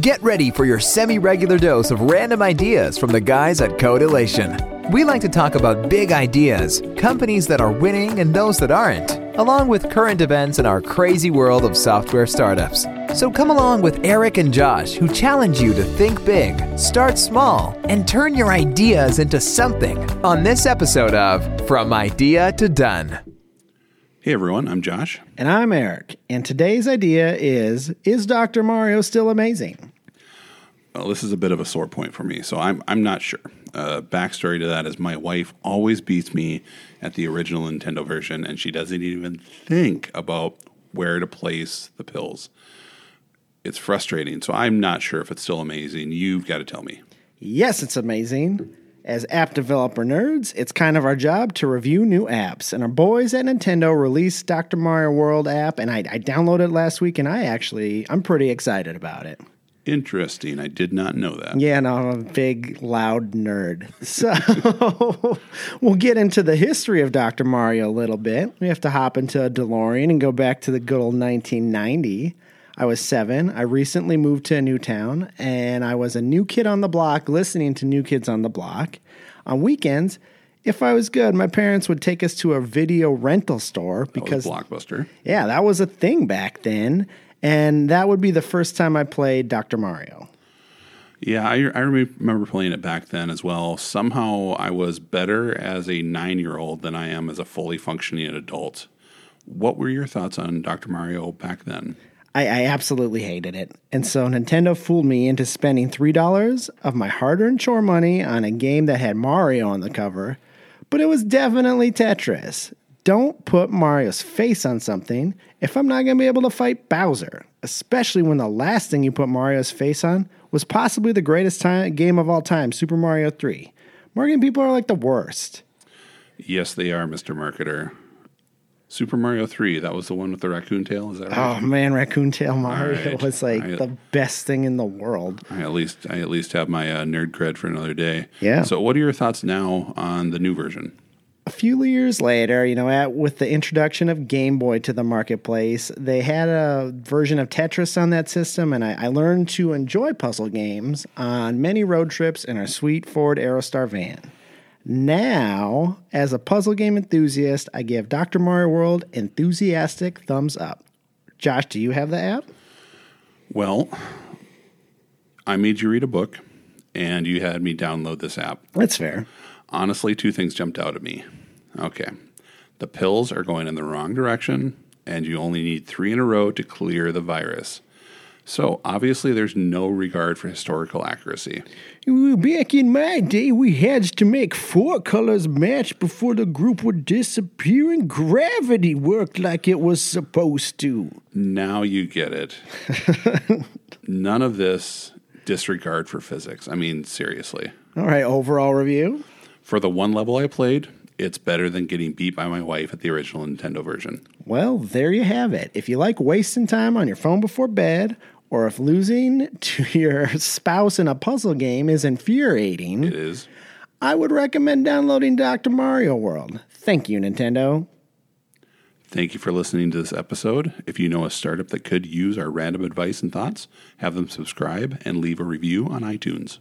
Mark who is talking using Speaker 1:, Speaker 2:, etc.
Speaker 1: Get ready for your semi regular dose of random ideas from the guys at Codelation. We like to talk about big ideas, companies that are winning and those that aren't, along with current events in our crazy world of software startups. So come along with Eric and Josh, who challenge you to think big, start small, and turn your ideas into something on this episode of From Idea to Done.
Speaker 2: Hey everyone, I'm Josh.
Speaker 3: And I'm Eric. And today's idea is Is Dr. Mario still amazing?
Speaker 2: Well, this is a bit of a sore point for me, so I'm, I'm not sure. Uh, backstory to that is my wife always beats me at the original Nintendo version, and she doesn't even think about where to place the pills. It's frustrating, so I'm not sure if it's still amazing. You've got to tell me.
Speaker 3: Yes, it's amazing. As app developer nerds, it's kind of our job to review new apps. And our boys at Nintendo released Dr. Mario World app, and I, I downloaded it last week, and I actually, I'm pretty excited about it.
Speaker 2: Interesting. I did not know that.
Speaker 3: Yeah, no, I'm a big, loud nerd. So we'll get into the history of Dr. Mario a little bit. We have to hop into a DeLorean and go back to the good old 1990. I was seven. I recently moved to a new town, and I was a new kid on the block listening to New Kids on the Block. On weekends, if I was good, my parents would take us to a video rental store because
Speaker 2: Blockbuster.
Speaker 3: Yeah, that was a thing back then, and that would be the first time I played Dr. Mario.
Speaker 2: Yeah, I, I remember playing it back then as well. Somehow I was better as a nine year old than I am as a fully functioning adult. What were your thoughts on Dr. Mario back then?
Speaker 3: I, I absolutely hated it. And so Nintendo fooled me into spending $3 of my hard earned chore money on a game that had Mario on the cover, but it was definitely Tetris. Don't put Mario's face on something if I'm not going to be able to fight Bowser, especially when the last thing you put Mario's face on was possibly the greatest time, game of all time, Super Mario 3. Morgan people are like the worst.
Speaker 2: Yes, they are, Mr. Marketer. Super Mario 3, that was the one with the raccoon tail, is that right?
Speaker 3: Oh man, Raccoon Tail Mario
Speaker 2: right.
Speaker 3: was like
Speaker 2: I-
Speaker 3: the best thing in the world.
Speaker 2: I at least I at least have my uh, nerd cred for another day.
Speaker 3: Yeah.
Speaker 2: So what are your thoughts now on the new version?
Speaker 3: a few years later, you know, at, with the introduction of Game Boy to the marketplace, they had a version of Tetris on that system, and I, I learned to enjoy puzzle games on many road trips in our sweet Ford Aerostar van. Now, as a puzzle game enthusiast, I give Dr. Mario World enthusiastic thumbs up. Josh, do you have the app?
Speaker 2: Well, I made you read a book and you had me download this app.
Speaker 3: That's fair.
Speaker 2: Honestly, two things jumped out at me. Okay. The pills are going in the wrong direction, and you only need three in a row to clear the virus. So, obviously, there's no regard for historical accuracy.
Speaker 3: Back in my day, we had to make four colors match before the group would disappear and gravity worked like it was supposed to.
Speaker 2: Now you get it. None of this disregard for physics. I mean, seriously.
Speaker 3: All right, overall review.
Speaker 2: For the one level I played, it's better than getting beat by my wife at the original Nintendo version.
Speaker 3: Well, there you have it. If you like wasting time on your phone before bed, or if losing to your spouse in a puzzle game is infuriating,
Speaker 2: It is.
Speaker 3: I would recommend downloading Dr. Mario World. Thank you, Nintendo.
Speaker 2: Thank you for listening to this episode. If you know a startup that could use our random advice and thoughts, have them subscribe and leave a review on iTunes.